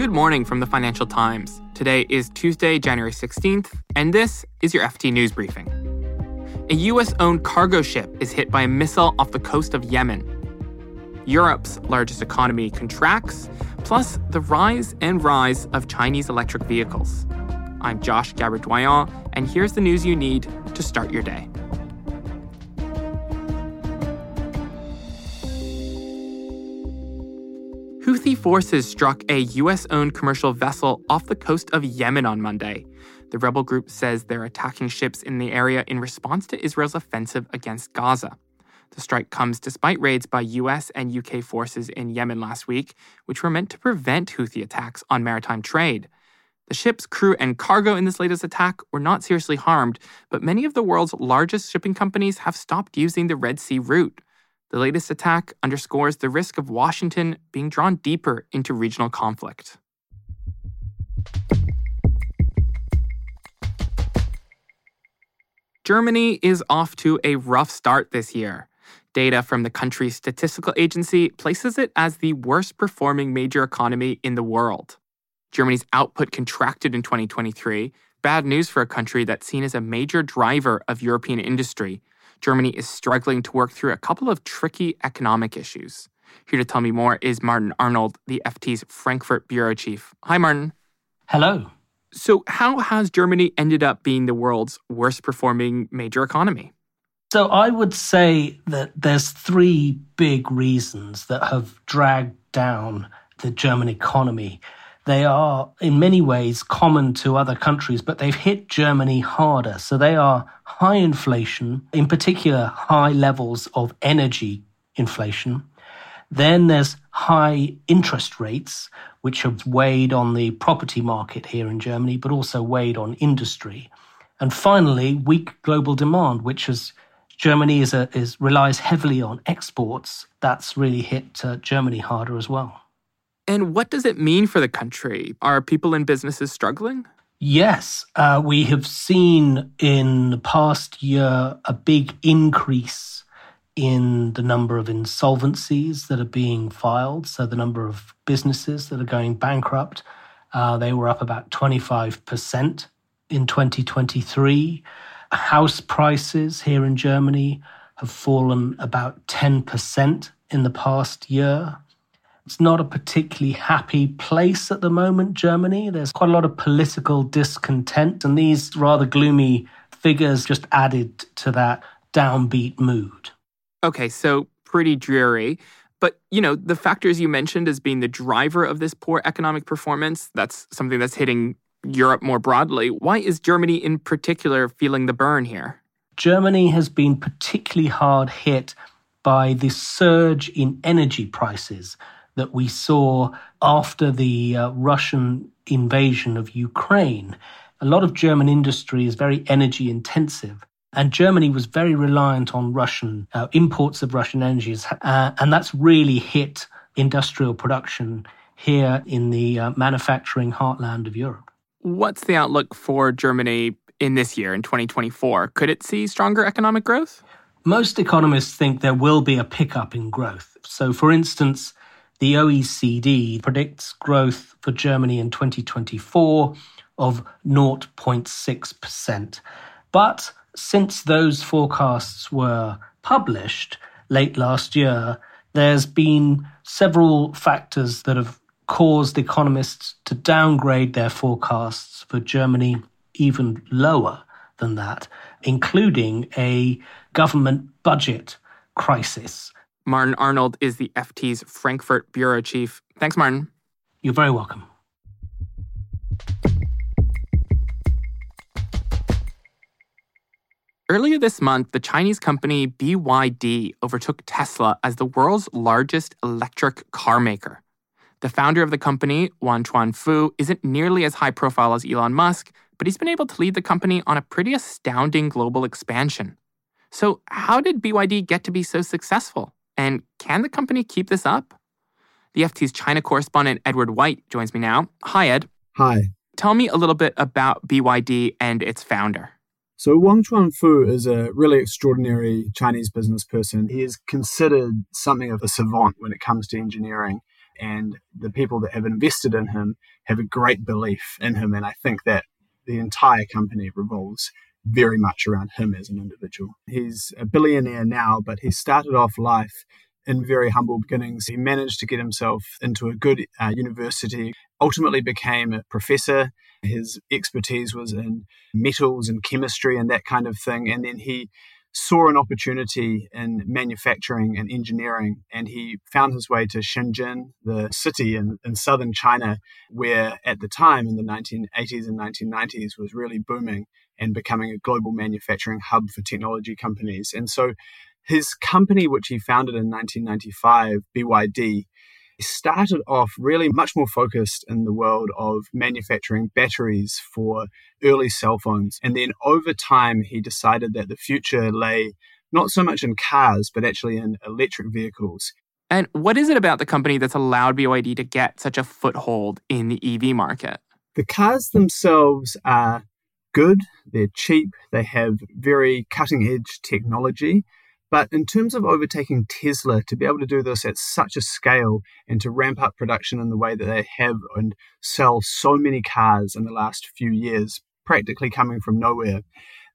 Good morning from the Financial Times. Today is Tuesday, January 16th, and this is your FT News Briefing. A US owned cargo ship is hit by a missile off the coast of Yemen. Europe's largest economy contracts, plus the rise and rise of Chinese electric vehicles. I'm Josh Gabert-Doyon, and here's the news you need to start your day. Houthi forces struck a U.S. owned commercial vessel off the coast of Yemen on Monday. The rebel group says they're attacking ships in the area in response to Israel's offensive against Gaza. The strike comes despite raids by US and UK forces in Yemen last week, which were meant to prevent Houthi attacks on maritime trade. The ship's crew and cargo in this latest attack were not seriously harmed, but many of the world's largest shipping companies have stopped using the Red Sea route. The latest attack underscores the risk of Washington being drawn deeper into regional conflict. Germany is off to a rough start this year. Data from the country's statistical agency places it as the worst performing major economy in the world. Germany's output contracted in 2023, bad news for a country that's seen as a major driver of European industry Germany is struggling to work through a couple of tricky economic issues. Here to tell me more is Martin Arnold, the FT's Frankfurt bureau chief. Hi, Martin. Hello. So, how has Germany ended up being the world's worst performing major economy? So, I would say that there's three big reasons that have dragged down the German economy. They are in many ways common to other countries, but they've hit Germany harder. So they are high inflation, in particular, high levels of energy inflation. Then there's high interest rates, which have weighed on the property market here in Germany, but also weighed on industry. And finally, weak global demand, which has Germany is, a, is relies heavily on exports. That's really hit uh, Germany harder as well. And what does it mean for the country? Are people and businesses struggling? Yes, uh, we have seen in the past year a big increase in the number of insolvencies that are being filed. So, the number of businesses that are going bankrupt, uh, they were up about 25% in 2023. House prices here in Germany have fallen about 10% in the past year. It's not a particularly happy place at the moment, Germany. There's quite a lot of political discontent, and these rather gloomy figures just added to that downbeat mood. Okay, so pretty dreary. But, you know, the factors you mentioned as being the driver of this poor economic performance, that's something that's hitting Europe more broadly. Why is Germany in particular feeling the burn here? Germany has been particularly hard hit by the surge in energy prices that we saw after the uh, Russian invasion of Ukraine. A lot of German industry is very energy intensive. And Germany was very reliant on Russian uh, imports of Russian energies. Uh, and that's really hit industrial production here in the uh, manufacturing heartland of Europe. What's the outlook for Germany in this year, in 2024? Could it see stronger economic growth? Most economists think there will be a pickup in growth. So, for instance, the OECD predicts growth for Germany in 2024 of 0.6%. But since those forecasts were published late last year, there's been several factors that have caused economists to downgrade their forecasts for Germany even lower than that, including a government budget crisis. Martin Arnold is the FT's Frankfurt bureau chief. Thanks, Martin. You're very welcome. Earlier this month, the Chinese company BYD overtook Tesla as the world's largest electric car maker. The founder of the company, Wang Chuanfu, isn't nearly as high profile as Elon Musk, but he's been able to lead the company on a pretty astounding global expansion. So, how did BYD get to be so successful? And can the company keep this up? The FT's China correspondent Edward White joins me now. Hi, Ed. Hi. Tell me a little bit about BYD and its founder. So Wang Chuanfu is a really extraordinary Chinese business person. He is considered something of a savant when it comes to engineering. And the people that have invested in him have a great belief in him. And I think that the entire company revolves very much around him as an individual. He's a billionaire now, but he started off life in very humble beginnings. He managed to get himself into a good uh, university, ultimately became a professor. His expertise was in metals and chemistry and that kind of thing. And then he saw an opportunity in manufacturing and engineering, and he found his way to Shenzhen, the city in, in southern China, where at the time in the 1980s and 1990s was really booming and becoming a global manufacturing hub for technology companies. And so his company, which he founded in 1995, BYD, started off really much more focused in the world of manufacturing batteries for early cell phones. And then over time, he decided that the future lay not so much in cars, but actually in electric vehicles. And what is it about the company that's allowed BYD to get such a foothold in the EV market? The cars themselves are good, they're cheap, they have very cutting edge technology. But in terms of overtaking Tesla, to be able to do this at such a scale and to ramp up production in the way that they have and sell so many cars in the last few years, practically coming from nowhere,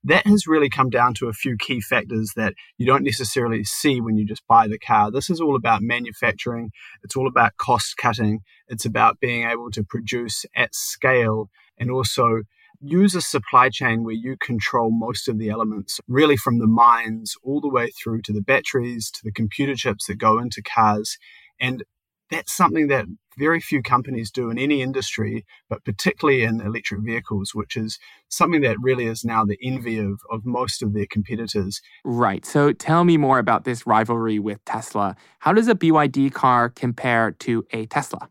that has really come down to a few key factors that you don't necessarily see when you just buy the car. This is all about manufacturing, it's all about cost cutting, it's about being able to produce at scale and also use a supply chain where you control most of the elements, really from the mines all the way through to the batteries, to the computer chips that go into cars. And that's something that very few companies do in any industry, but particularly in electric vehicles, which is something that really is now the envy of, of most of their competitors. Right. So tell me more about this rivalry with Tesla. How does a BYD car compare to a Tesla?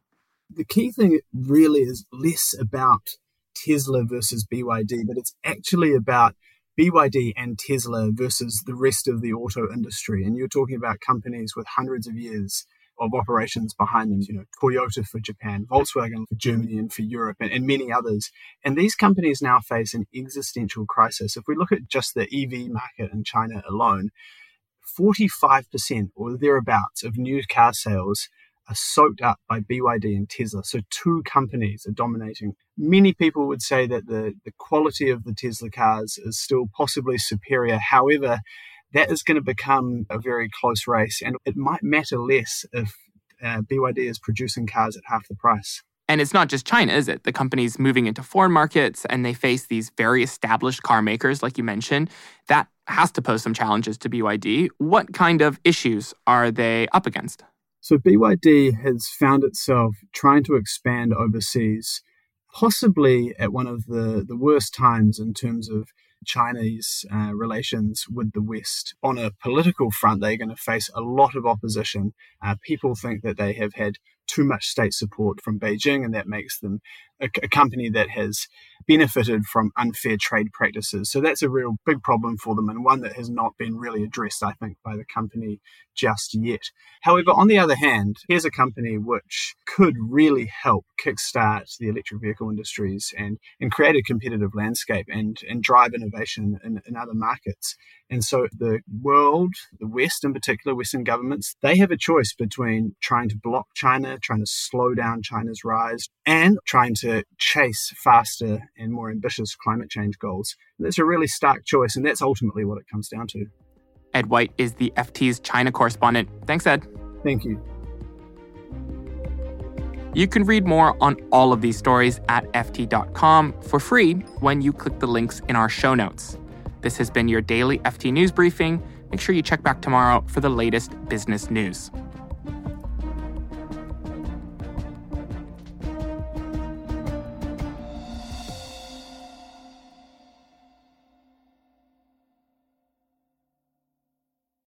The key thing really is less about Tesla versus BYD, but it's actually about BYD and Tesla versus the rest of the auto industry. And you're talking about companies with hundreds of years of operations behind them, you know, Toyota for Japan, Volkswagen for Germany and for Europe, and, and, many others. And these companies now face an existential crisis. If we look at just the EV market in China alone, 45% or thereabouts of new car sales are soaked up by BYD and Tesla. So two companies are dominating. Many people would say that the, the quality of the Tesla cars is still possibly superior. However, that is going to become a very close race, and it might matter less if uh, BYD is producing cars at half the price. And it's not just China, is it? The company's moving into foreign markets and they face these very established car makers, like you mentioned. That has to pose some challenges to BYD. What kind of issues are they up against? So BYD has found itself trying to expand overseas, possibly at one of the, the worst times in terms of Chinese uh, relations with the West. On a political front, they're going to face a lot of opposition. Uh, people think that they have had too much state support from Beijing, and that makes them a, a, company that has benefited from unfair trade practices. So that's a real big problem for them, and one that has not been really addressed, I think, by the company just yet. However, on the other hand, here's a company which could really help kickstart the electric vehicle industries and, and create a competitive landscape and, and drive innovation in, in other markets. And so the world, the West in particular, Western governments, they have a choice between trying to block China, trying to slow down China's rise, and trying to chase faster and more ambitious climate change goals. And that's a really stark choice, and that's ultimately what it comes down to. Ed White is the FT's China correspondent. Thanks, Ed. Thank you. You can read more on all of these stories at FT.com for free when you click the links in our show notes. This has been your daily FT News Briefing. Make sure you check back tomorrow for the latest business news.